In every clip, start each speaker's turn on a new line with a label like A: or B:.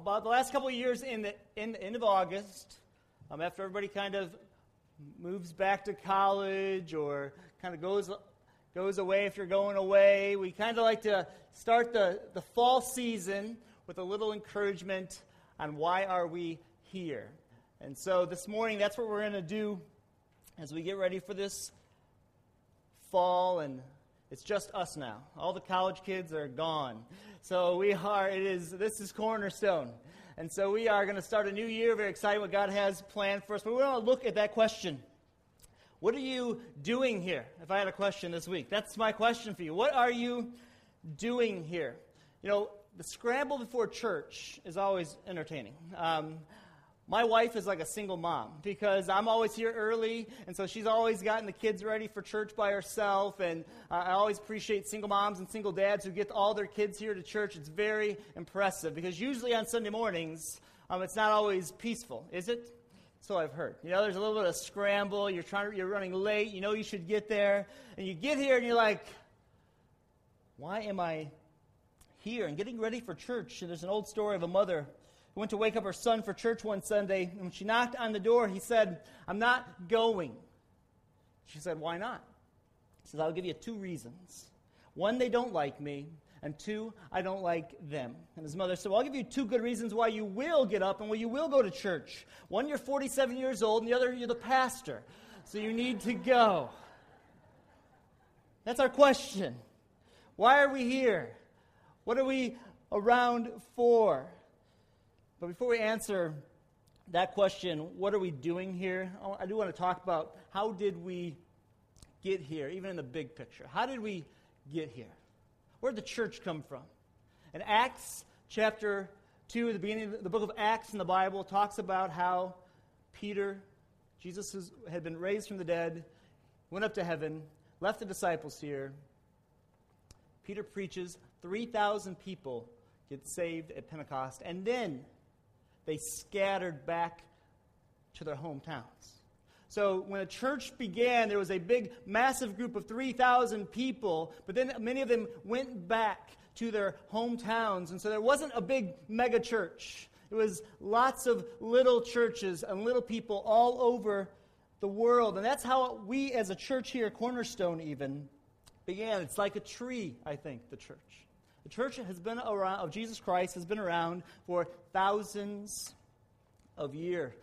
A: about the last couple of years in the, in the end of August, um, after everybody kind of moves back to college or kind of goes, goes away if you're going away, we kind of like to start the, the fall season with a little encouragement on why are we here. And so this morning, that's what we're going to do as we get ready for this fall and it's just us now. All the college kids are gone. So we are, it is, this is Cornerstone. And so we are going to start a new year, very excited what God has planned for us. But we want to look at that question. What are you doing here? If I had a question this week, that's my question for you. What are you doing here? You know, the scramble before church is always entertaining. Um, my wife is like a single mom because I'm always here early, and so she's always gotten the kids ready for church by herself. And I always appreciate single moms and single dads who get all their kids here to church. It's very impressive because usually on Sunday mornings, um, it's not always peaceful, is it? So I've heard. You know, there's a little bit of scramble. You're trying. To, you're running late. You know you should get there, and you get here, and you're like, "Why am I here?" And getting ready for church. And there's an old story of a mother went to wake up her son for church one Sunday, and when she knocked on the door, he said, I'm not going. She said, Why not? He says, I'll give you two reasons. One, they don't like me, and two, I don't like them. And his mother said, Well, I'll give you two good reasons why you will get up and why you will go to church. One, you're 47 years old, and the other, you're the pastor. So you need to go. That's our question. Why are we here? What are we around for? But before we answer that question, what are we doing here? Oh, I do want to talk about how did we get here, even in the big picture. How did we get here? Where did the church come from? In Acts chapter 2, the beginning of the book of Acts in the Bible, talks about how Peter, Jesus had been raised from the dead, went up to heaven, left the disciples here. Peter preaches, 3,000 people get saved at Pentecost, and then they scattered back to their hometowns. So when a church began, there was a big, massive group of 3,000 people, but then many of them went back to their hometowns. And so there wasn't a big mega church. It was lots of little churches and little people all over the world. And that's how we, as a church here, Cornerstone even, began. It's like a tree, I think, the church. The church has been around, of Jesus Christ has been around for thousands of years.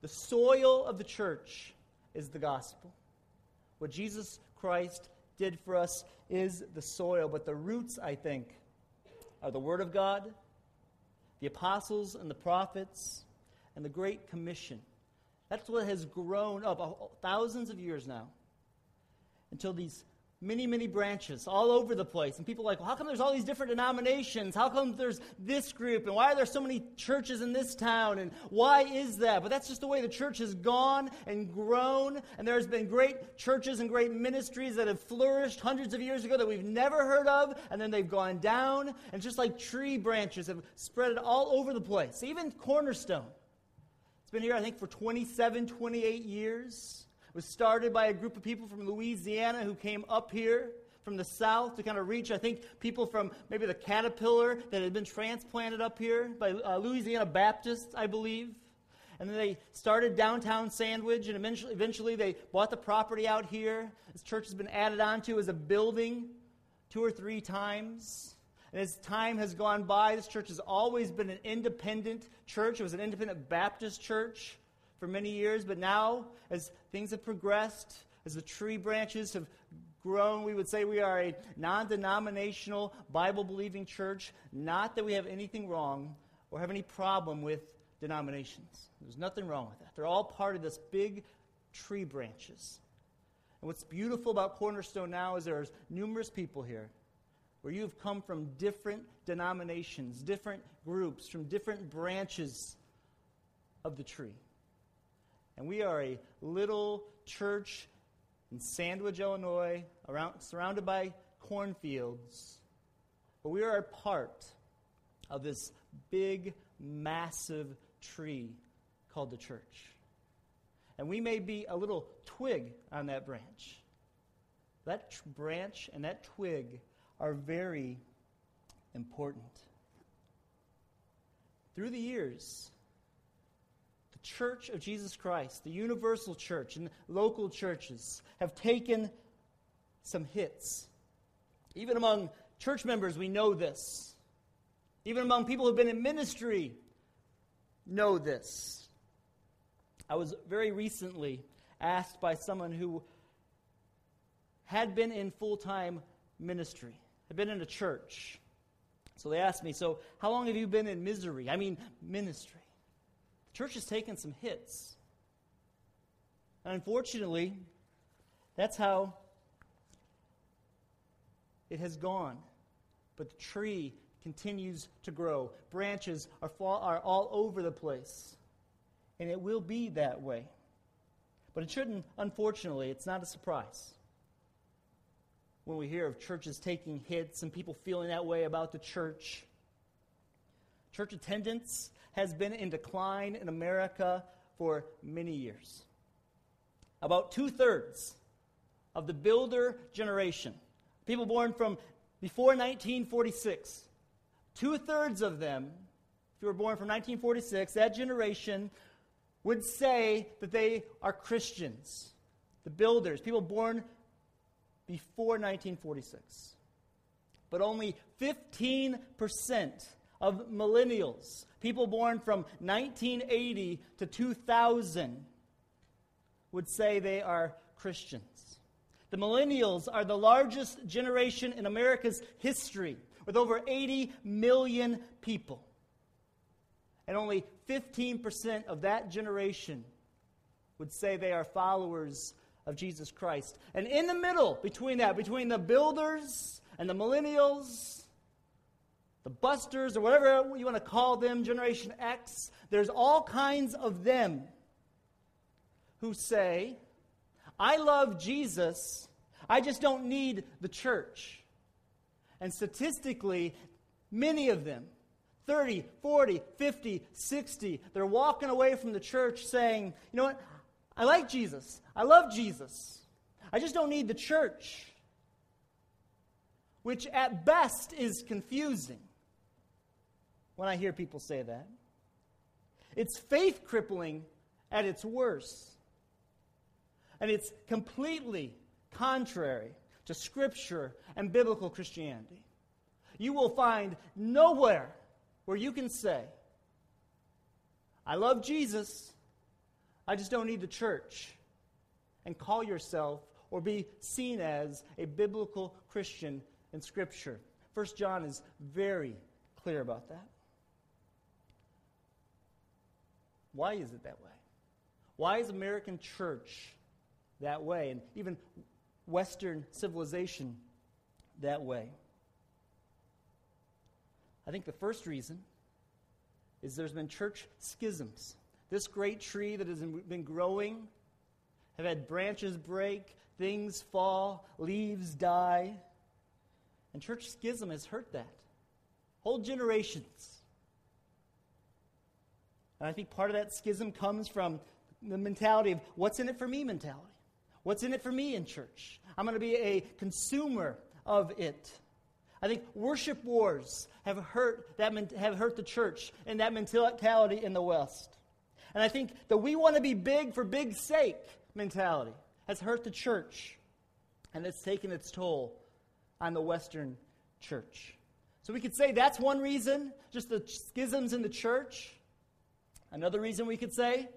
A: The soil of the church is the gospel. What Jesus Christ did for us is the soil, but the roots, I think, are the Word of God, the apostles and the prophets, and the Great Commission. That's what has grown up uh, thousands of years now until these many, many branches all over the place. And people are like, well, how come there's all these different denominations? How come there's this group? And why are there so many churches in this town? And why is that? But that's just the way the church has gone and grown. And there's been great churches and great ministries that have flourished hundreds of years ago that we've never heard of. And then they've gone down. And just like tree branches have spread all over the place. Even Cornerstone. It's been here, I think, for 27, 28 years was started by a group of people from Louisiana who came up here from the south to kind of reach, I think, people from maybe the Caterpillar that had been transplanted up here by uh, Louisiana Baptists, I believe. And then they started downtown Sandwich, and eventually, eventually they bought the property out here. This church has been added onto as a building two or three times. And as time has gone by, this church has always been an independent church. It was an independent Baptist church for many years, but now, as things have progressed, as the tree branches have grown, we would say we are a non denominational, Bible believing church. Not that we have anything wrong or have any problem with denominations. There's nothing wrong with that. They're all part of this big tree branches. And what's beautiful about Cornerstone now is there's numerous people here where you've come from different denominations, different groups, from different branches of the tree. And we are a little church in Sandwich, Illinois, around, surrounded by cornfields. But we are a part of this big, massive tree called the church. And we may be a little twig on that branch. That branch and that twig are very important. through the years, the Church of Jesus Christ, the universal church, and local churches have taken some hits. Even among church members, we know this. Even among people who've been in ministry, know this. I was very recently asked by someone who had been in full time ministry, had been in a church. So they asked me, So, how long have you been in misery? I mean, ministry. The church has taken some hits. And unfortunately, that's how it has gone. But the tree continues to grow. Branches are, fall, are all over the place. And it will be that way. But it shouldn't, unfortunately, it's not a surprise when we hear of churches taking hits and people feeling that way about the church. Church attendance has been in decline in America for many years. About two thirds of the builder generation, people born from before 1946, two thirds of them, if you were born from 1946, that generation would say that they are Christians. The builders, people born before 1946. But only 15% of millennials, people born from 1980 to 2000, would say they are Christians. The millennials are the largest generation in America's history, with over 80 million people. And only 15% of that generation would say they are followers of Jesus Christ. And in the middle, between that, between the builders and the millennials, the busters, or whatever you want to call them, Generation X, there's all kinds of them who say, I love Jesus, I just don't need the church. And statistically, many of them, 30, 40, 50, 60, they're walking away from the church saying, you know what? I like Jesus. I love Jesus. I just don't need the church. Which at best is confusing when I hear people say that. It's faith crippling at its worst. And it's completely contrary to Scripture and biblical Christianity. You will find nowhere where you can say, I love Jesus, I just don't need the church. And call yourself or be seen as a biblical Christian in Scripture. First John is very clear about that. Why is it that way? Why is American church that way? And even Western civilization that way? I think the first reason is there's been church schisms. This great tree that has been growing, have had branches break, things fall, leaves die. And church schism has hurt that. Whole generations. And I think part of that schism comes from the mentality of what's in it for me mentality. What's in it for me in church? I'm going to be a consumer of it. I think worship wars have hurt, that, have hurt the church and that mentality in the West. And I think the we want to be big for big sake mentality has hurt the church and it's taken its toll on the Western church. So we could say that's one reason, just the schisms in the church. Another reason we could say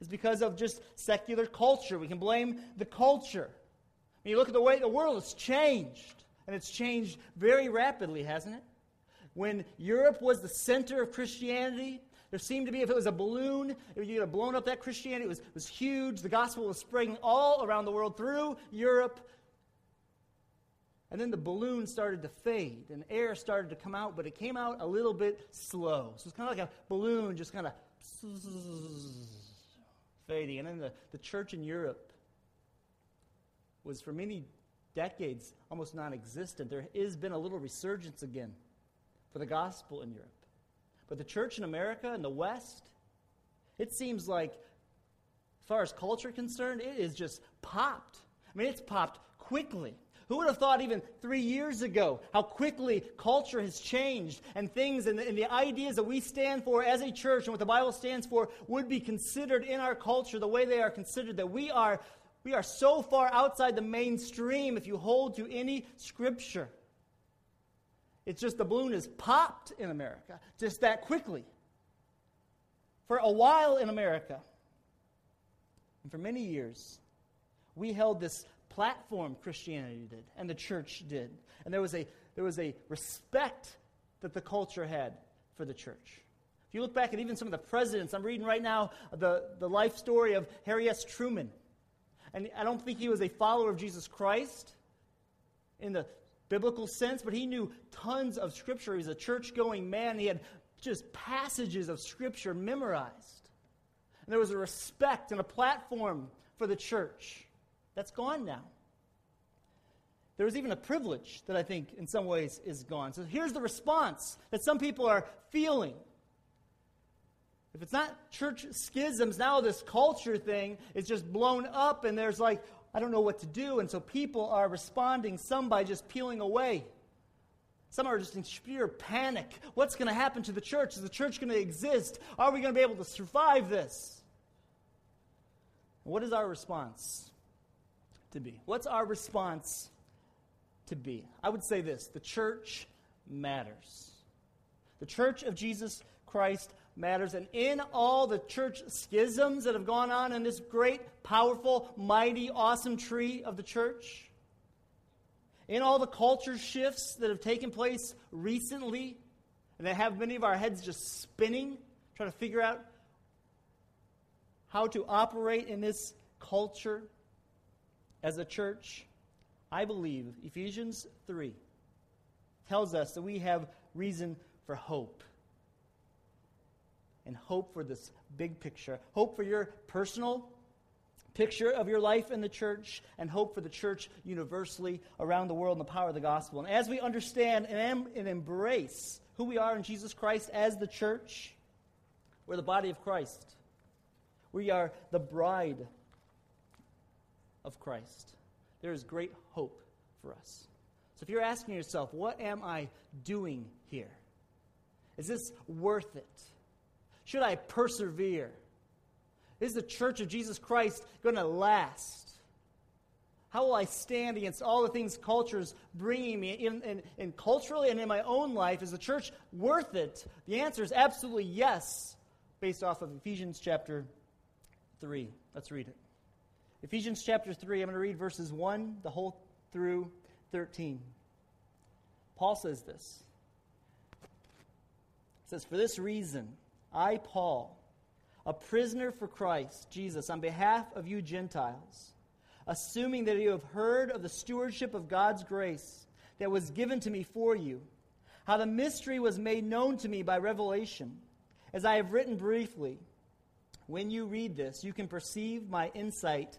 A: is because of just secular culture. We can blame the culture. When you look at the way the world has changed, and it's changed very rapidly, hasn't it? When Europe was the center of Christianity, there seemed to be, if it was a balloon, if you had blown up that Christianity, it was, it was huge. The gospel was spreading all around the world through Europe. And then the balloon started to fade and air started to come out, but it came out a little bit slow. So it's kind of like a balloon just kind of fading. And then the, the church in Europe was for many decades almost non existent. There has been a little resurgence again for the gospel in Europe. But the church in America and the West, it seems like, as far as culture concerned, it is just popped. I mean, it's popped quickly. Who would have thought even three years ago how quickly culture has changed and things and the, and the, ideas that we stand for as a church and what the Bible stands for would be considered in our culture the way they are considered, that we are, we are so far outside the mainstream if you hold to any scripture. It's just the balloon has popped in America just that quickly. For a while in America, and for many years, we held this platform Christianity did, and the church did. And there was a, there was a respect that the culture had for the church. If you look back at even some of the presidents, I'm reading right now the, the life story of Harry S. Truman. And I don't think he was a follower of Jesus Christ in the biblical sense, but he knew tons of Scripture. He was a church going man. He had just passages of Scripture memorized. And there was a respect and a platform for the church. That's gone now. There was even a privilege that I think in some ways is gone. So here's the response that some people are feeling. If it's not church schisms, now this culture thing is just blown up, and there's like, I don't know what to do. And so people are responding, some by just peeling away. Some are just in sheer panic. What's going to happen to the church? Is the church going to exist? Are we going to be able to survive this? What is our response to be? What's our response to be? I would say this the church matters. The church of Jesus Christ matters. And in all the church schisms that have gone on in this great, powerful, mighty, awesome tree of the church, in all the culture shifts that have taken place recently, and that have many of our heads just spinning, trying to figure out how to operate in this culture as a church, I believe Ephesians 3 tells us that we have reason for hope. And hope for this big picture. Hope for your personal picture of your life in the church and hope for the church universally around the world in the power of the gospel. And as we understand and, and embrace who we are in Jesus Christ as the church, we're the body of Christ. We are the bride of Christ. There is great hope for us. So if you're asking yourself, what am I doing here? Is this worth it? Should I persevere? Is the church of Jesus Christ going to last? How will I stand against all the things culture's bringing me in, in, in culturally and in my own life? Is the church worth it? The answer is absolutely yes, based off of Ephesians chapter 3. Let's read it. Ephesians chapter 3, I'm going to read verses 1 the whole through 13. Paul says this. He says, For this reason, I, Paul, a prisoner for Christ Jesus on behalf of you Gentiles, assuming that you have heard of the stewardship of God's grace that was given to me for you, how the mystery was made known to me by revelation, as I have written briefly. When you read this, you can perceive my insight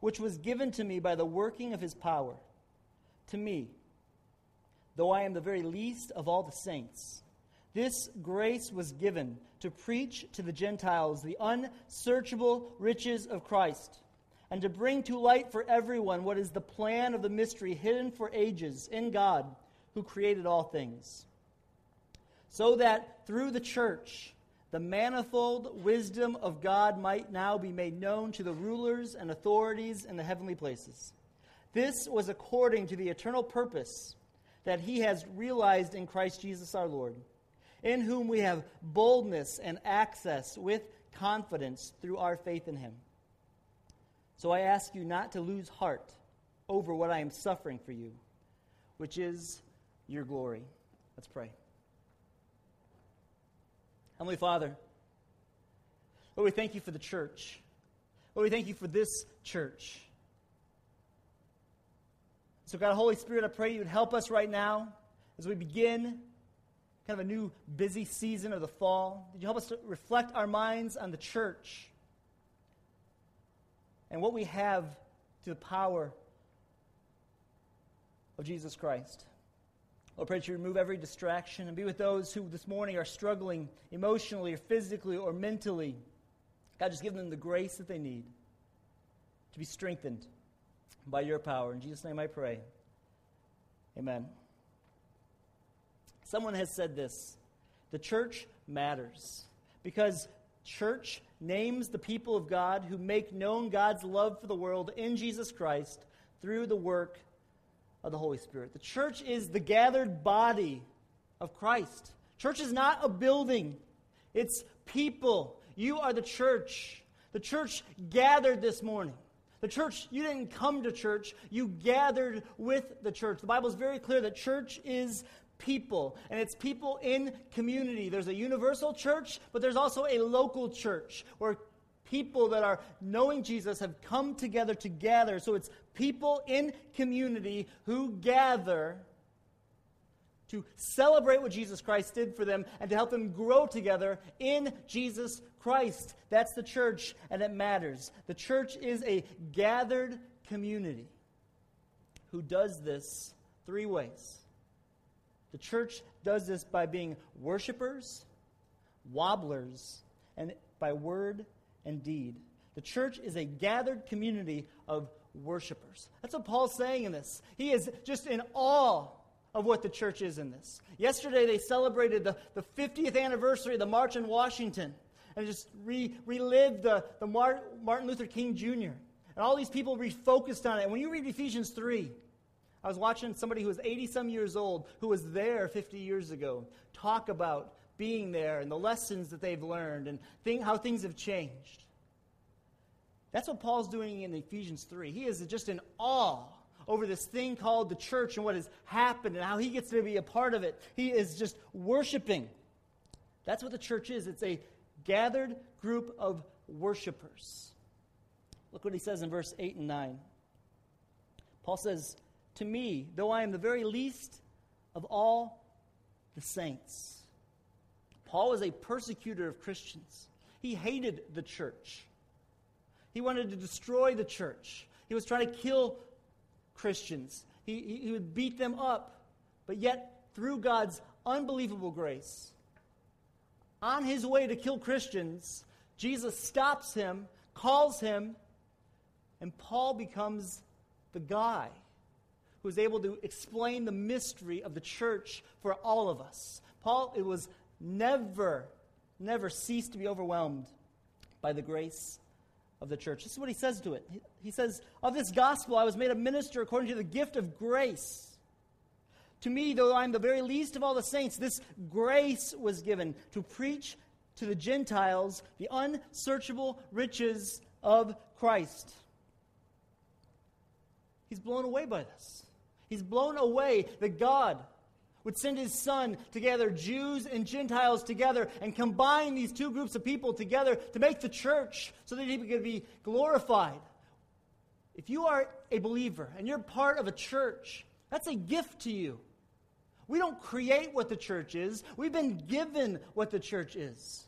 A: which was given to me by the working of his power. To me, though I am the very least of all the saints, this grace was given to preach to the Gentiles the unsearchable riches of Christ, and to bring to light for everyone what is the plan of the mystery hidden for ages in God, who created all things. So that through the church, the manifold wisdom of God might now be made known to the rulers and authorities in the heavenly places. This was according to the eternal purpose that he has realized in Christ Jesus our Lord in whom we have boldness and access with confidence through our faith in him. So I ask you not to lose heart over what I am suffering for you, which is your glory. Let's pray. Heavenly Father, Lord, we thank you for the church. Lord, we thank you for this church. So, God, Holy Spirit, I pray you would help us right now as we begin kind of a new busy season of the fall, did you help us to reflect our minds on the church and what we have to the power of Jesus Christ? Lord, pray that you remove every distraction and be with those who this morning are struggling emotionally or physically or mentally. God, just give them the grace that they need to be strengthened by your power. In Jesus' name I pray. Amen. Someone has said this the church matters because church names the people of God who make known God's love for the world in Jesus Christ through the work of the Holy Spirit. The church is the gathered body of Christ. Church is not a building, it's people. You are the church. The church gathered this morning. The church, you didn't come to church, you gathered with the church. The Bible is very clear that church is people, and it's people in community. There's a universal church, but there's also a local church where people that are knowing Jesus have come together to gather. So it's people in community who gather to celebrate what Jesus Christ did for them and to help them grow together in Jesus Christ. That's the church, and it matters. The church is a gathered community who does this three ways. The church does this by being worshipers, wobblers, and by word and deed. The church is a gathered community of worshipers. That's what Paul's saying in this. He is just in awe of what the church is in this. Yesterday, they celebrated the, the 50th anniversary of the March in Washington and just re, relived the, the Martin Luther King Jr. And all these people refocused on it. And when you read Ephesians 3, I was watching somebody who was 80 some years old who was there 50 years ago talk about being there and the lessons that they've learned and how things have changed. That's what Paul's doing in Ephesians 3. He is just in awe over this thing called the church and what has happened and how he gets to be a part of it. He is just worshiping. That's what the church is it's a gathered group of worshipers. Look what he says in verse 8 and 9. Paul says, To me, though I am the very least of all the saints. Paul was a persecutor of Christians. He hated the church. He wanted to destroy the church. He was trying to kill Christians. He, he, he would beat them up. But yet, through God's unbelievable grace, on his way to kill Christians, Jesus stops him, calls him, and Paul becomes the guy who is able to explain the mystery of the church for all of us. Paul, it was never, never cease to be overwhelmed by the grace of the church. This is what he says to it. He says, Of this gospel I was made a minister according to the gift of grace. To me, though I'm the very least of all the saints, this grace was given to preach to the Gentiles the unsearchable riches of Christ. He's blown away by this. He's blown away that God would send his son to gather Jews and Gentiles together and combine these two groups of people together to make the church so that he could be glorified. If you are a believer and you're part of a church, that's a gift to you. We don't create what the church is, we've been given what the church is.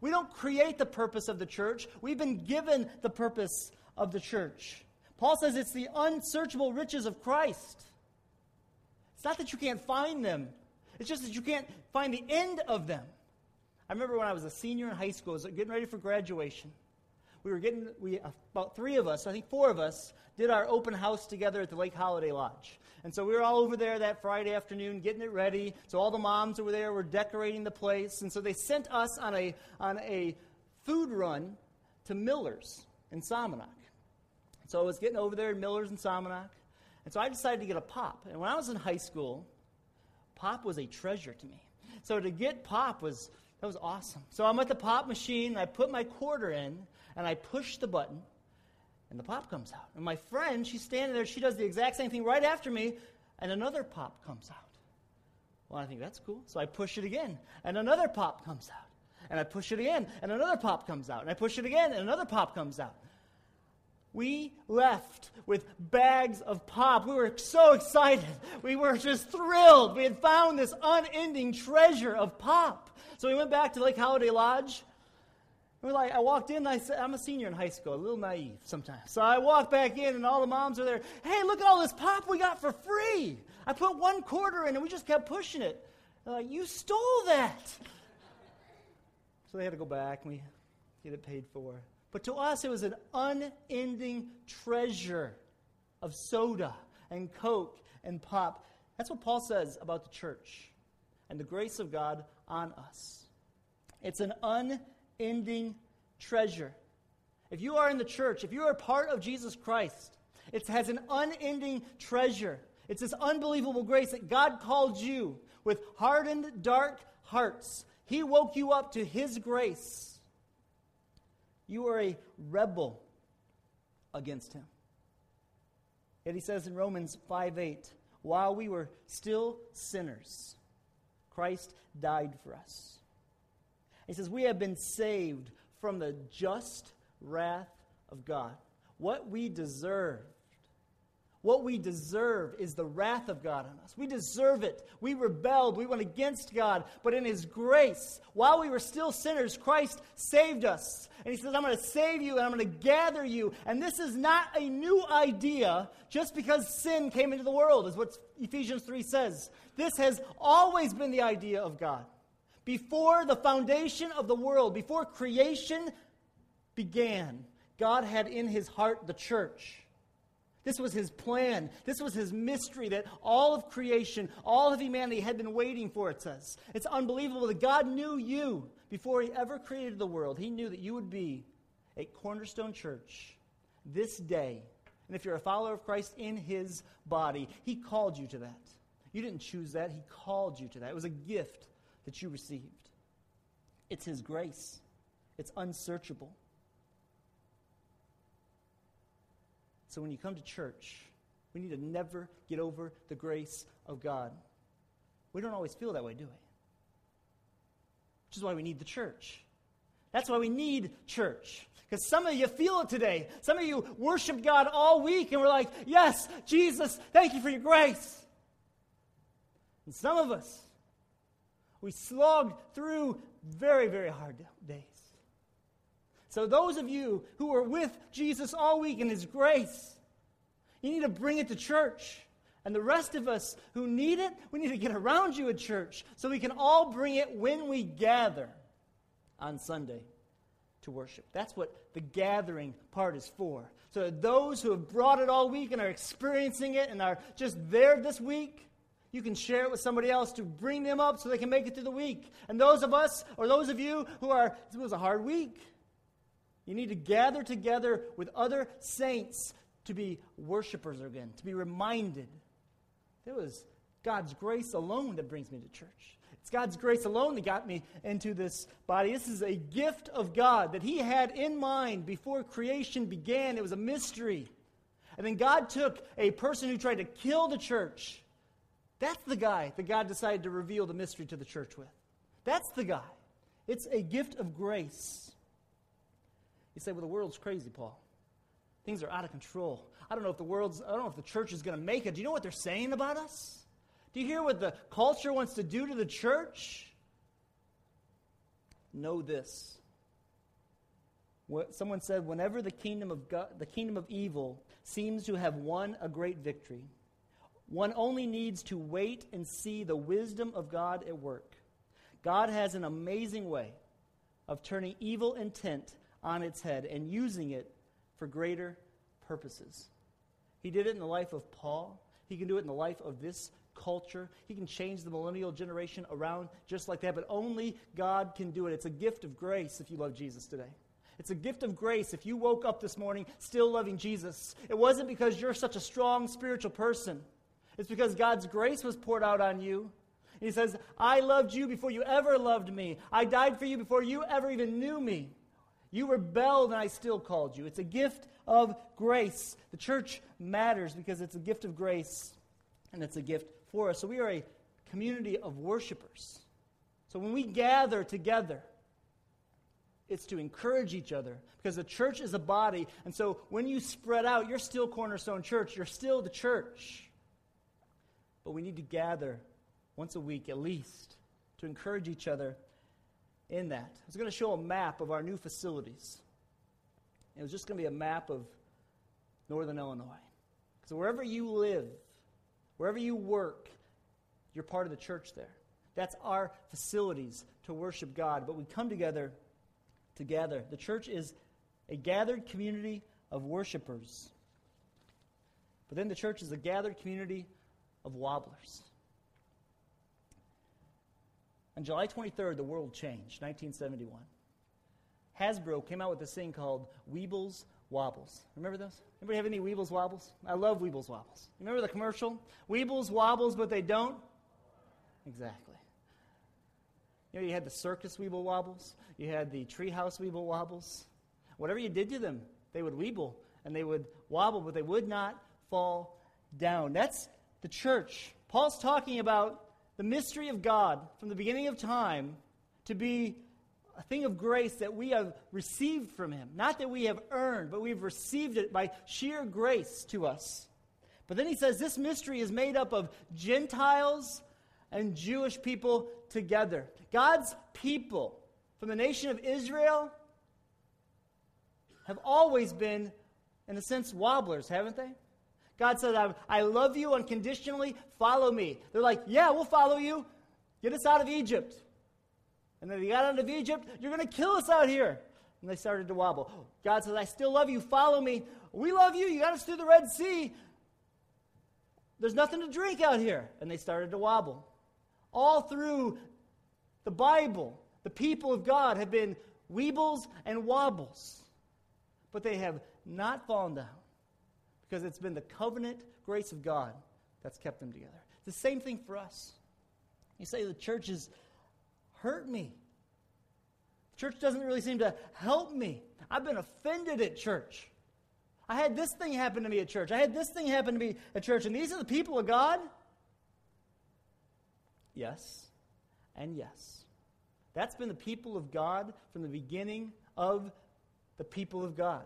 A: We don't create the purpose of the church, we've been given the purpose of the church. Paul says it's the unsearchable riches of Christ. It's not that you can't find them, it's just that you can't find the end of them. I remember when I was a senior in high school, I was getting ready for graduation. We were getting, we, uh, about three of us, I think four of us, did our open house together at the Lake Holiday Lodge. And so we were all over there that Friday afternoon getting it ready. So all the moms over there were decorating the place. And so they sent us on a, on a food run to Miller's in Somonauk. So I was getting over there in Miller's in Somonauk. And so I decided to get a pop. And when I was in high school, pop was a treasure to me. So to get pop was that was awesome. So I'm at the pop machine, I put my quarter in, and I push the button, and the pop comes out. And my friend, she's standing there, she does the exact same thing right after me, and another pop comes out. Well, I think that's cool. So I push it again, and another pop comes out. And I push it again, and another pop comes out. And I push it again, and another pop comes out. We left with bags of pop. We were so excited. We were just thrilled. We had found this unending treasure of pop. So we went back to Lake Holiday Lodge. We're like, I walked in, I said, I'm a senior in high school, a little naive sometimes. So I walked back in, and all the moms are there. Hey, look at all this pop we got for free. I put one quarter in, and we just kept pushing it. They're like, you stole that. So they had to go back, and we get it paid for. But to us, it was an unending treasure of soda and Coke and pop. That's what Paul says about the church and the grace of God on us. It's an unending treasure. If you are in the church, if you are part of Jesus Christ, it has an unending treasure. It's this unbelievable grace that God called you with hardened, dark hearts. He woke you up to His grace you are a rebel against him. Yet he says in Romans 5 8, while we were still sinners, Christ died for us. He says, We have been saved from the just wrath of God. What we deserve what we deserve is the wrath of God on us. We deserve it. We rebelled. We went against God. But in His grace, while we were still sinners, Christ saved us. And He says, I'm going to save you and I'm going to gather you. And this is not a new idea just because sin came into the world, is what Ephesians 3 says. This has always been the idea of God. Before the foundation of the world, before creation began, God had in His heart the church. This was his plan. This was his mystery that all of creation, all of humanity had been waiting for, it says. It's unbelievable that God knew you before he ever created the world. He knew that you would be a cornerstone church this day. And if you're a follower of Christ in his body, he called you to that. You didn't choose that, he called you to that. It was a gift that you received. It's his grace, it's unsearchable. So when you come to church, we need to never get over the grace of God. We don't always feel that way, do we? Which is why we need the church. That's why we need church. Because some of you feel it today. Some of you worship God all week and we're like, yes, Jesus, thank you for your grace. And some of us, we slogged through very, very hard days. So, those of you who are with Jesus all week in His grace, you need to bring it to church. And the rest of us who need it, we need to get around you at church so we can all bring it when we gather on Sunday to worship. That's what the gathering part is for. So, that those who have brought it all week and are experiencing it and are just there this week, you can share it with somebody else to bring them up so they can make it through the week. And those of us, or those of you who are, it was a hard week. You need to gather together with other saints to be worshipers again, to be reminded. It was God's grace alone that brings me to church. It's God's grace alone that got me into this body. This is a gift of God that He had in mind before creation began. It was a mystery. And then God took a person who tried to kill the church. That's the guy that God decided to reveal the mystery to the church with. That's the guy. It's a gift of grace. You say, well, the world's crazy, Paul. Things are out of control. I don't know if the world's, I don't know if the church is going to make it. Do you know what they're saying about us? Do you hear what the culture wants to do to the church? Know this. What, someone said, whenever the kingdom of God, the kingdom of evil seems to have won a great victory, one only needs to wait and see the wisdom of God at work. God has an amazing way of turning evil intent on its head and using it for greater purposes. He did it in the life of Paul. He can do it in the life of this culture. He can change the millennial generation around just like that, but only God can do it. It's a gift of grace if you love Jesus today. It's a gift of grace if you woke up this morning still loving Jesus. It wasn't because you're such a strong spiritual person, it's because God's grace was poured out on you. He says, I loved you before you ever loved me. I died for you before you ever even knew me. You rebelled, and I still called you. It's a gift of grace. The church matters because it's a gift of grace, and it's a gift for us. So we are a community of worshipers. So when we gather together, it's to encourage each other because the church is a body. And so when you spread out, you're still Cornerstone Church, you're still the church. But we need to gather once a week at least to encourage each other in that. I was going to show a map of our new facilities. It was just going to be a map of Northern Illinois. So wherever you live, wherever you work, you're part of the church there. That's our facilities to worship God. But we come together together. The church is a gathered community of worshipers. But then the church is a gathered community of wobblers. On July 23rd, the world changed, 1971. Hasbro came out with this thing called Weebles Wobbles. Remember those? Anybody have any Weebles Wobbles? I love Weebles Wobbles. Remember the commercial? Weebles Wobbles, but they don't? Exactly. You know, you had the circus Weeble Wobbles, you had the treehouse Weeble Wobbles. Whatever you did to them, they would weeble and they would wobble, but they would not fall down. That's the church. Paul's talking about the mystery of God from the beginning of time to be a thing of grace that we have received from Him. Not that we have earned, but we've received it by sheer grace to us. But then he says this mystery is made up of Gentiles and Jewish people together. God's people from the nation of Israel have always been, in a sense, wobblers, haven't they? God said, I love you unconditionally, follow me. They're like, Yeah, we'll follow you. Get us out of Egypt. And then they got out of Egypt, you're going to kill us out here. And they started to wobble. God says, I still love you, follow me. We love you, you got us through the Red Sea. There's nothing to drink out here. And they started to wobble. All through the Bible, the people of God have been weebles and wobbles, but they have not fallen down because it's been the covenant grace of God that's kept them together. It's the same thing for us. You say the church has hurt me. The church doesn't really seem to help me. I've been offended at church. I had this thing happen to me at church. I had this thing happen to me at church. And these are the people of God? Yes, and yes. That's been the people of God from the beginning of the people of God.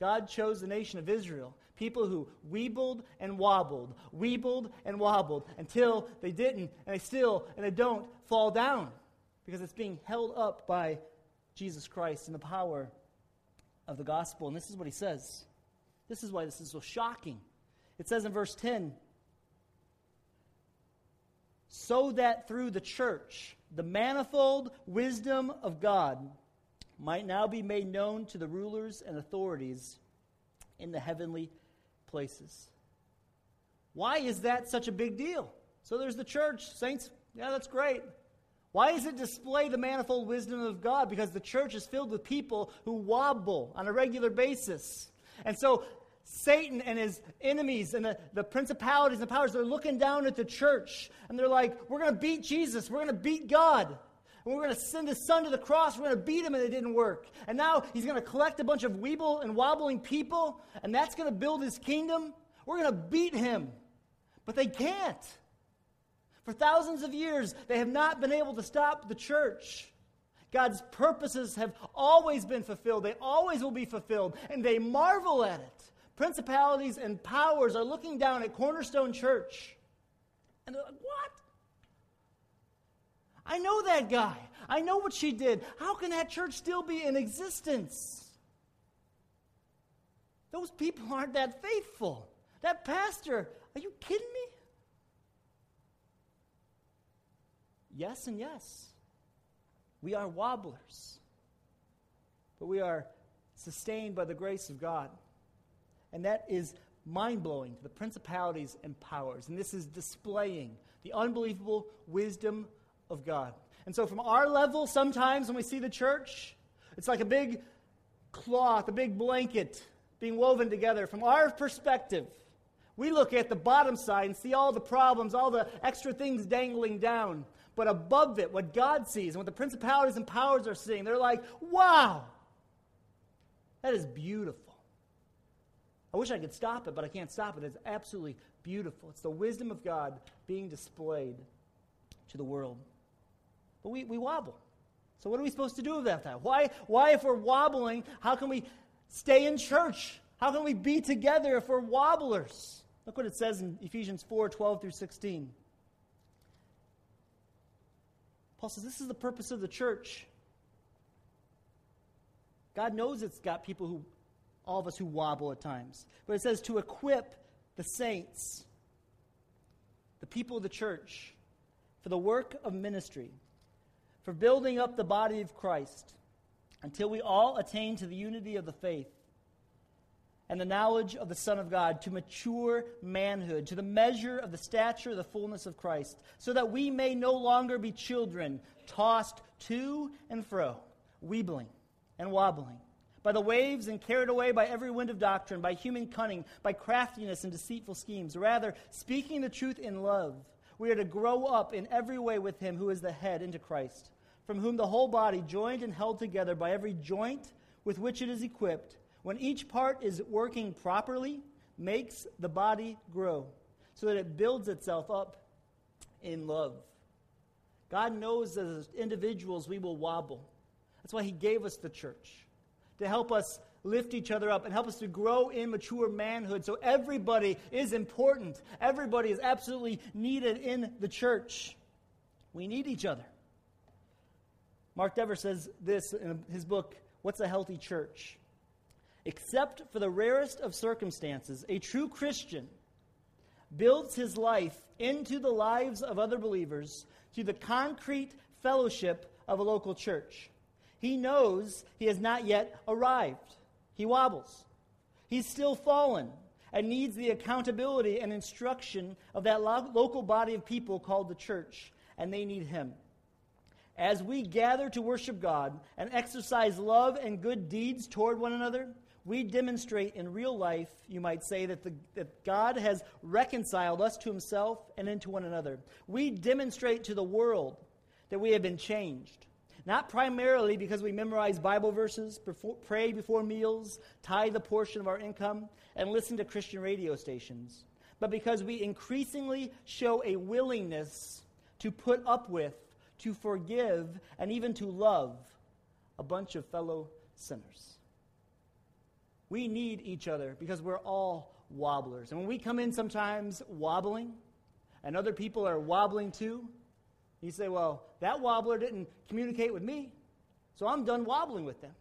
A: God chose the nation of Israel, people who weebled and wobbled, weebled and wobbled until they didn't, and they still, and they don't fall down because it's being held up by Jesus Christ and the power of the gospel. And this is what he says. This is why this is so shocking. It says in verse 10 so that through the church, the manifold wisdom of God might now be made known to the rulers and authorities in the heavenly places. Why is that such a big deal? So there's the church. Saints, yeah, that's great. Why does it display the manifold wisdom of God? Because the church is filled with people who wobble on a regular basis. And so Satan and his enemies and the, the principalities and powers, they're looking down at the church and they're like, we're going to beat Jesus. We're going to beat God. And we're going to send his son to the cross. We're going to beat him and it didn't work. And now he's going to collect a bunch of weeble and wobbling people and that's going to build his kingdom. We're going to beat him. But they can't. For thousands of years, they have not been able to stop the church. God's purposes have always been fulfilled. They always will be fulfilled. And they marvel at it principalities and powers are looking down at Cornerstone Church. And? I know that guy. I know what she did. How can that church still be in existence? Those people aren't that faithful. That pastor, are you kidding me? Yes and yes. We are wobblers, but we are sustained by the grace of God. And that is mind blowing to the principalities and powers. And this is displaying the unbelievable wisdom of God. And so, from our level, sometimes when we see the church, it's like a big cloth, a big blanket being woven together. From our perspective, we look at the bottom side and see all the problems, all the extra things dangling down. But above it, what God sees and what the principalities and powers are seeing, they're like, wow, that is beautiful. I wish I could stop it, but I can't stop it. It's absolutely beautiful. It's the wisdom of God being displayed to the world. But we, we wobble. So, what are we supposed to do about that? Why, why, if we're wobbling, how can we stay in church? How can we be together if we're wobblers? Look what it says in Ephesians 4 12 through 16. Paul says, This is the purpose of the church. God knows it's got people who, all of us who wobble at times. But it says to equip the saints, the people of the church, for the work of ministry for building up the body of Christ until we all attain to the unity of the faith and the knowledge of the Son of God, to mature manhood, to the measure of the stature of the fullness of Christ, so that we may no longer be children, tossed to and fro, weebling and wobbling, by the waves and carried away by every wind of doctrine, by human cunning, by craftiness and deceitful schemes. Rather, speaking the truth in love, we are to grow up in every way with him who is the head into Christ, from whom the whole body, joined and held together by every joint with which it is equipped, when each part is working properly, makes the body grow, so that it builds itself up in love. God knows that as individuals we will wobble. That's why He gave us the church, to help us lift each other up and help us to grow in mature manhood. So everybody is important. Everybody is absolutely needed in the church. We need each other. Mark Dever says this in his book, What's a Healthy Church? Except for the rarest of circumstances, a true Christian builds his life into the lives of other believers through the concrete fellowship of a local church. He knows he has not yet arrived. He wobbles. He's still fallen and needs the accountability and instruction of that lo- local body of people called the church, and they need him. As we gather to worship God and exercise love and good deeds toward one another, we demonstrate in real life, you might say, that, the, that God has reconciled us to himself and into one another. We demonstrate to the world that we have been changed. Not primarily because we memorize Bible verses, before, pray before meals, tithe a portion of our income, and listen to Christian radio stations, but because we increasingly show a willingness to put up with, to forgive, and even to love a bunch of fellow sinners. We need each other because we're all wobblers. And when we come in sometimes wobbling, and other people are wobbling too, you say, well, that wobbler didn't communicate with me, so I'm done wobbling with them.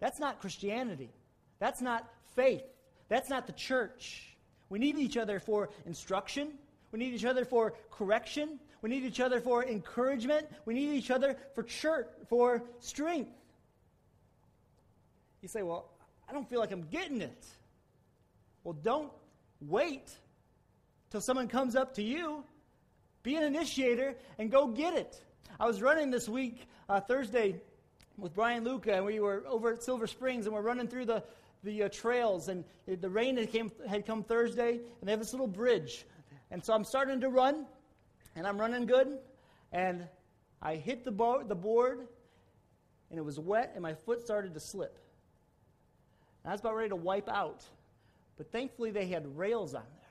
A: That's not Christianity. That's not faith. That's not the church. We need each other for instruction. We need each other for correction. We need each other for encouragement. We need each other for church, for strength. You say, well, I don't feel like I'm getting it. Well, don't wait till someone comes up to you be an initiator and go get it. I was running this week, uh, Thursday, with Brian Luca, and we were over at Silver Springs, and we're running through the, the uh, trails, and the rain had, came, had come Thursday, and they have this little bridge. And so I'm starting to run, and I'm running good, and I hit the, bo- the board, and it was wet, and my foot started to slip. And I was about ready to wipe out. But thankfully, they had rails on there.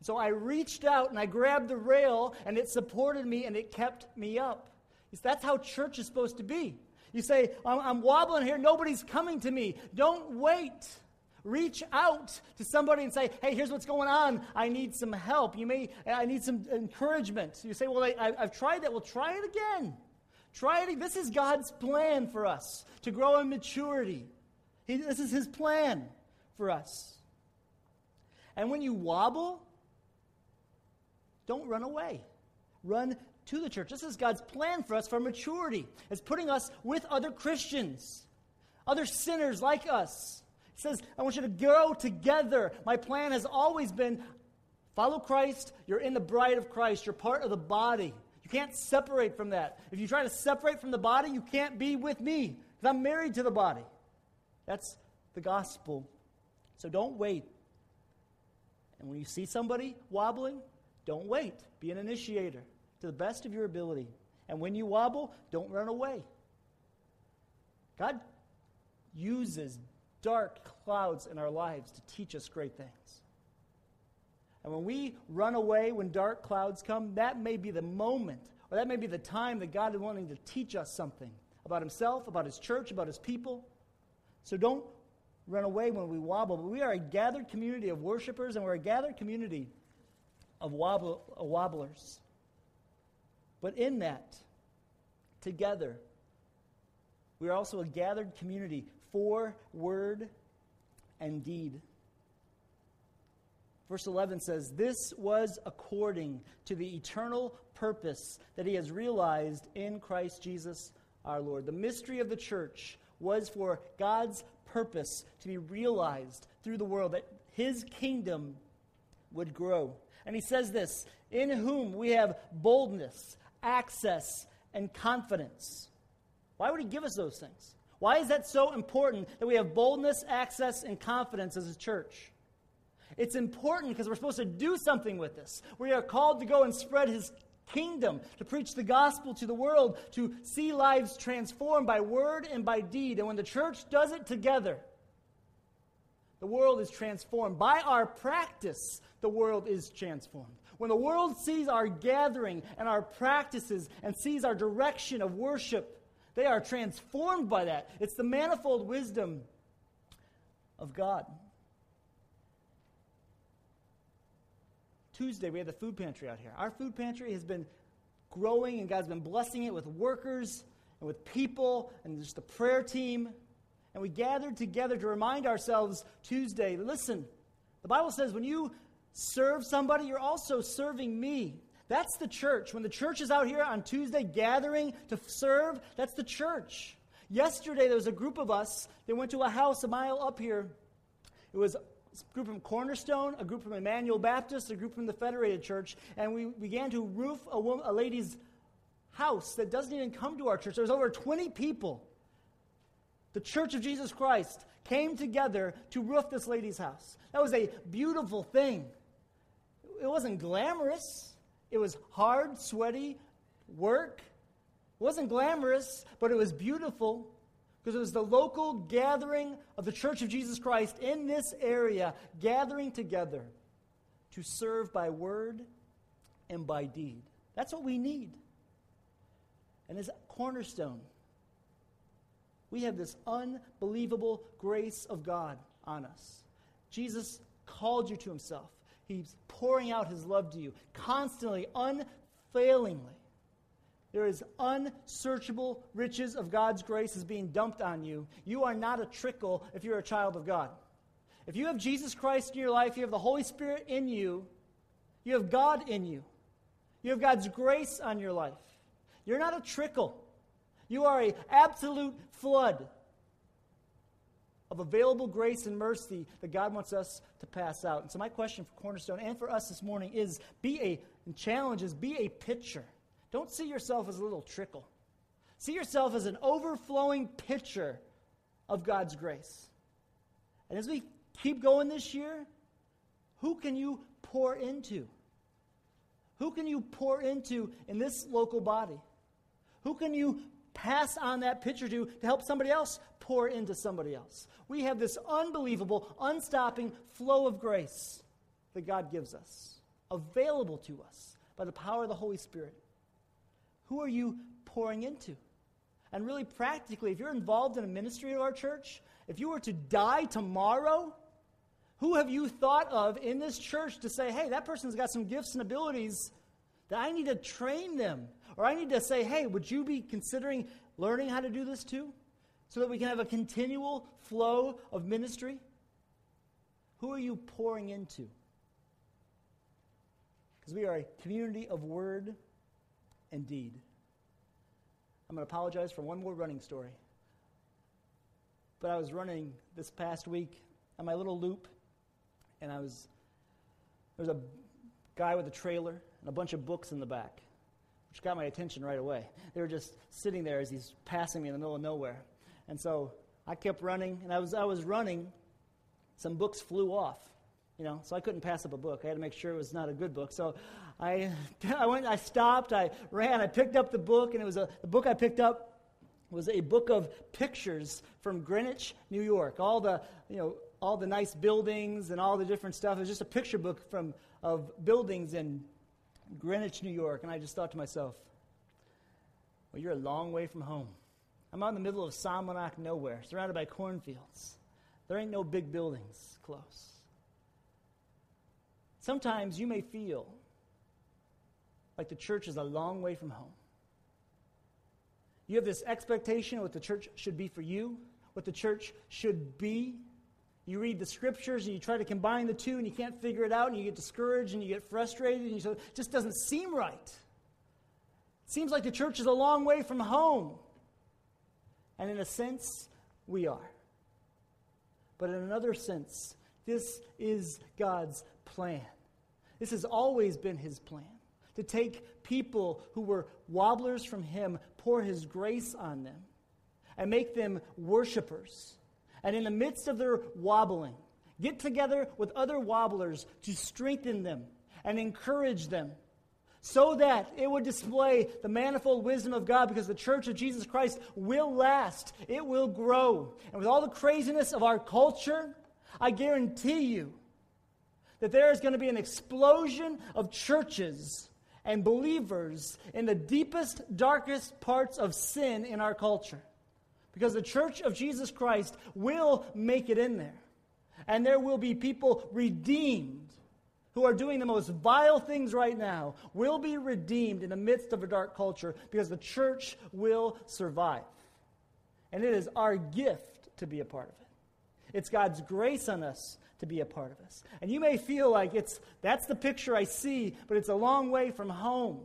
A: So I reached out and I grabbed the rail and it supported me and it kept me up. That's how church is supposed to be. You say, I'm, I'm wobbling here, nobody's coming to me. Don't wait. Reach out to somebody and say, hey, here's what's going on. I need some help. You may, I need some encouragement. You say, well, I, have tried that. Well, try it again. Try it. This is God's plan for us to grow in maturity. He, this is His plan for us. And when you wobble, don't run away. Run to the church. This is God's plan for us for maturity. It's putting us with other Christians, other sinners like us. He says, I want you to grow together. My plan has always been follow Christ. You're in the bride of Christ. You're part of the body. You can't separate from that. If you try to separate from the body, you can't be with me because I'm married to the body. That's the gospel. So don't wait. And when you see somebody wobbling, don't wait. Be an initiator to the best of your ability. And when you wobble, don't run away. God uses dark clouds in our lives to teach us great things. And when we run away when dark clouds come, that may be the moment, or that may be the time that God is wanting to teach us something about himself, about his church, about his people. So don't run away when we wobble. But we are a gathered community of worshipers, and we're a gathered community of wobble, wobblers. But in that, together, we are also a gathered community for word and deed. Verse 11 says, This was according to the eternal purpose that he has realized in Christ Jesus our Lord. The mystery of the church was for God's purpose to be realized through the world, that his kingdom would grow. And he says this In whom we have boldness, access, and confidence. Why would he give us those things? Why is that so important that we have boldness, access, and confidence as a church? It's important because we're supposed to do something with this. We are called to go and spread his kingdom, to preach the gospel to the world, to see lives transformed by word and by deed. And when the church does it together, the world is transformed. By our practice, the world is transformed. When the world sees our gathering and our practices and sees our direction of worship, they are transformed by that. It's the manifold wisdom of God. Tuesday, we had the food pantry out here. Our food pantry has been growing, and God's been blessing it with workers and with people and just the prayer team. And we gathered together to remind ourselves Tuesday listen, the Bible says when you serve somebody, you're also serving me. That's the church. When the church is out here on Tuesday gathering to serve, that's the church. Yesterday, there was a group of us that went to a house a mile up here. It was a group from Cornerstone, a group from Emmanuel Baptist, a group from the Federated Church, and we began to roof a, woman, a lady's house that doesn't even come to our church. There was over 20 people. The Church of Jesus Christ came together to roof this lady's house. That was a beautiful thing. It wasn't glamorous, it was hard, sweaty work. It wasn't glamorous, but it was beautiful because it was the local gathering of the Church of Jesus Christ in this area, gathering together to serve by word and by deed. That's what we need. And as cornerstone, we have this unbelievable grace of God on us. Jesus called you to himself. He's pouring out his love to you constantly, unfailingly. There is unsearchable riches of God's grace is being dumped on you. You are not a trickle if you're a child of God. If you have Jesus Christ in your life, you have the Holy Spirit in you, you have God in you, you have God's grace on your life. You're not a trickle. You are an absolute flood of available grace and mercy that God wants us to pass out. And so, my question for Cornerstone and for us this morning is be a, challenge is be a pitcher don't see yourself as a little trickle. See yourself as an overflowing pitcher of God's grace. And as we keep going this year, who can you pour into? Who can you pour into in this local body? Who can you pass on that pitcher to to help somebody else pour into somebody else? We have this unbelievable, unstopping flow of grace that God gives us, available to us by the power of the Holy Spirit. Who are you pouring into? And really, practically, if you're involved in a ministry of our church, if you were to die tomorrow, who have you thought of in this church to say, hey, that person's got some gifts and abilities that I need to train them? Or I need to say, hey, would you be considering learning how to do this too? So that we can have a continual flow of ministry? Who are you pouring into? Because we are a community of word and deed. I'm going to apologize for one more running story. But I was running this past week on my little loop, and I was there was a guy with a trailer and a bunch of books in the back, which got my attention right away. They were just sitting there as he's passing me in the middle of nowhere, and so I kept running, and I was I was running. Some books flew off, you know, so I couldn't pass up a book. I had to make sure it was not a good book. So I, I went, I stopped, I ran, I picked up the book, and it was a, the book I picked up was a book of pictures from Greenwich, New York. All the, you know, all the nice buildings and all the different stuff. It was just a picture book from, of buildings in Greenwich, New York. And I just thought to myself, well, you're a long way from home. I'm out in the middle of Salmonock nowhere, surrounded by cornfields. There ain't no big buildings close. Sometimes you may feel like the church is a long way from home. You have this expectation of what the church should be for you, what the church should be. You read the scriptures and you try to combine the two and you can't figure it out and you get discouraged and you get frustrated and you say, it just doesn't seem right. It seems like the church is a long way from home. And in a sense, we are. But in another sense, this is God's plan. This has always been His plan to take people who were wobblers from Him, pour His grace on them, and make them worshipers. And in the midst of their wobbling, get together with other wobblers to strengthen them and encourage them so that it would display the manifold wisdom of God because the church of Jesus Christ will last, it will grow. And with all the craziness of our culture, I guarantee you that there is going to be an explosion of churches and believers in the deepest, darkest parts of sin in our culture. Because the church of Jesus Christ will make it in there. And there will be people redeemed who are doing the most vile things right now will be redeemed in the midst of a dark culture because the church will survive. And it is our gift to be a part of it. It's God's grace on us to be a part of us. And you may feel like it's that's the picture I see, but it's a long way from home.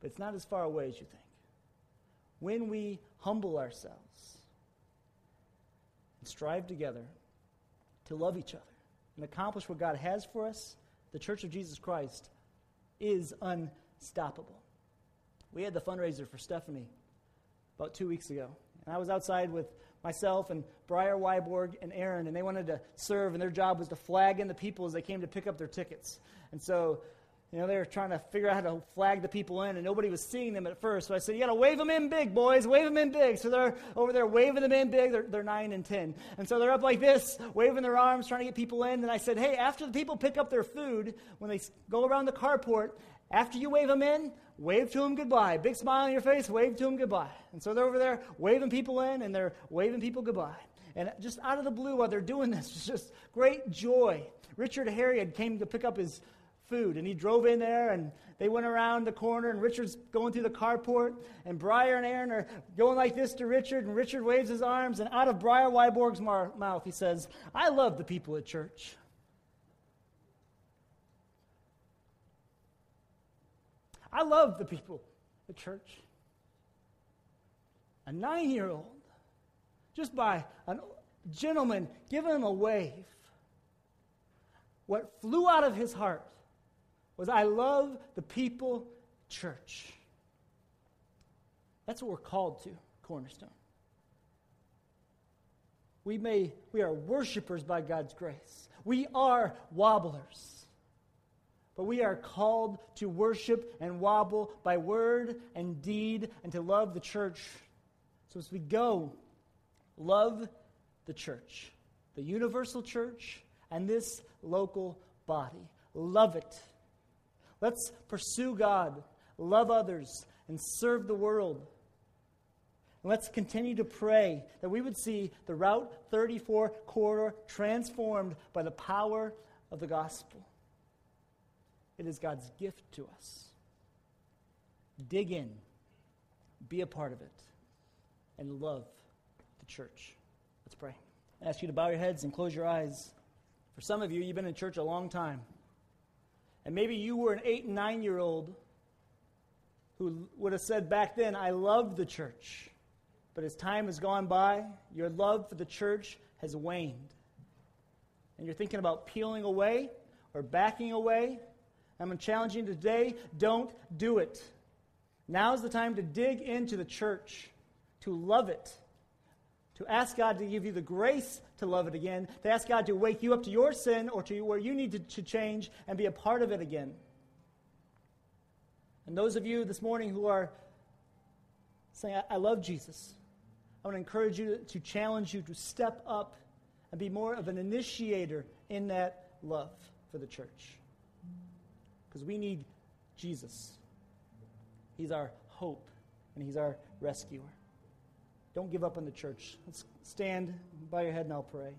A: But it's not as far away as you think. When we humble ourselves and strive together to love each other and accomplish what God has for us, the Church of Jesus Christ is unstoppable. We had the fundraiser for Stephanie about two weeks ago. And I was outside with myself and Briar Wyborg and Aaron, and they wanted to serve, and their job was to flag in the people as they came to pick up their tickets. And so, you know, they were trying to figure out how to flag the people in, and nobody was seeing them at first. So I said, You got to wave them in big, boys, wave them in big. So they're over there waving them in big. They're, they're nine and 10. And so they're up like this, waving their arms, trying to get people in. And I said, Hey, after the people pick up their food, when they go around the carport, after you wave them in, wave to them goodbye. Big smile on your face, wave to them goodbye. And so they're over there waving people in and they're waving people goodbye. And just out of the blue, while they're doing this, it's just great joy. Richard Harriet came to pick up his food and he drove in there and they went around the corner and Richard's going through the carport and Briar and Aaron are going like this to Richard and Richard waves his arms and out of Briar Wyborg's mar- mouth he says, I love the people at church. I love the people at church. A nine year old, just by a gentleman giving him a wave, what flew out of his heart was, I love the people church. That's what we're called to, Cornerstone. We, may, we are worshipers by God's grace. We are wobblers. But we are called to worship and wobble by word and deed and to love the church. So as we go, love the church, the universal church, and this local body. Love it. Let's pursue God, love others, and serve the world. And let's continue to pray that we would see the Route 34 corridor transformed by the power of the gospel. It is God's gift to us. Dig in, be a part of it, and love the church. Let's pray. I ask you to bow your heads and close your eyes. For some of you, you've been in church a long time. And maybe you were an eight and nine year old who would have said back then, I love the church. But as time has gone by, your love for the church has waned. And you're thinking about peeling away or backing away I'm challenging today don't do it. Now's the time to dig into the church, to love it, to ask God to give you the grace to love it again, to ask God to wake you up to your sin or to where you need to, to change and be a part of it again. And those of you this morning who are saying, I, I love Jesus, I want to encourage you to, to challenge you to step up and be more of an initiator in that love for the church because we need Jesus. He's our hope and He's our rescuer. Don't give up on the church. Let's stand, bow your head, and I'll pray.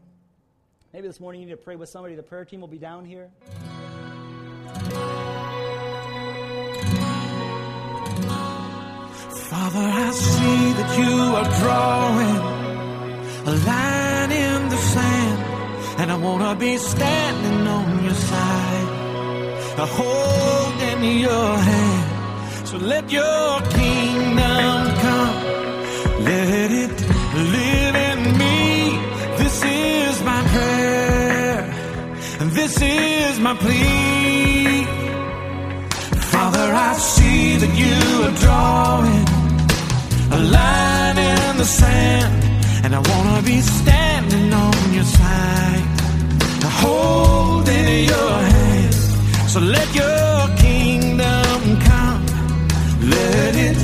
A: Maybe this morning you need to pray with somebody. The prayer team will be down here.
B: Father, I see that you are drawing a line in the sand, and I want to be standing on your side, holding your hand. So let your kingdom this is my plea. Father, I see that you are drawing a line in the sand, and I wanna be standing on your side, holding your hand. So let your kingdom come, let it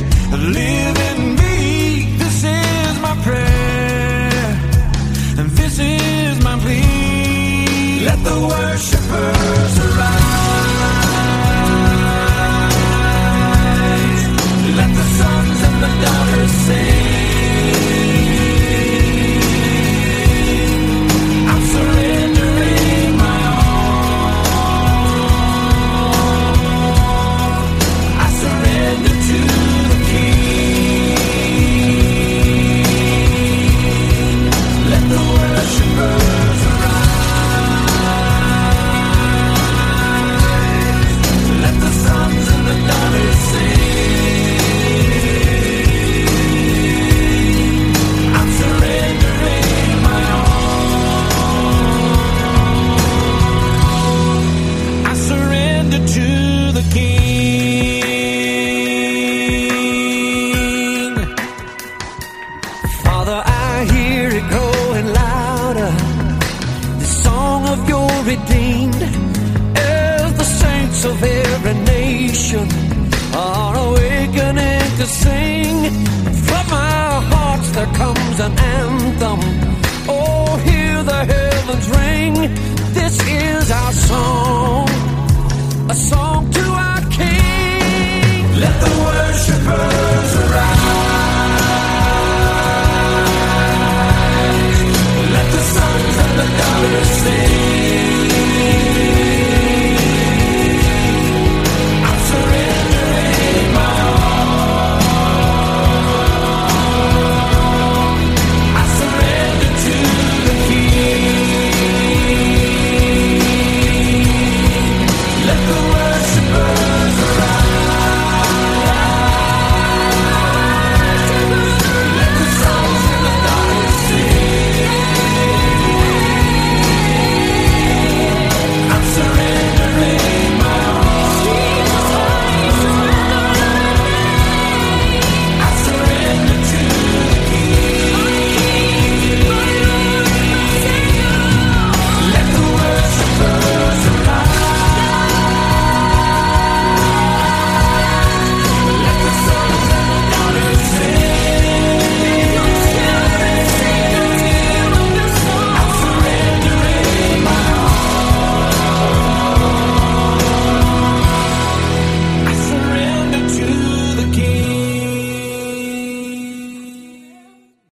B: live daughters sing. is an anthem. Oh, hear the heavens ring. This is our song, a song to our King. Let the worshipers arise. Let the sons and the daughters sing.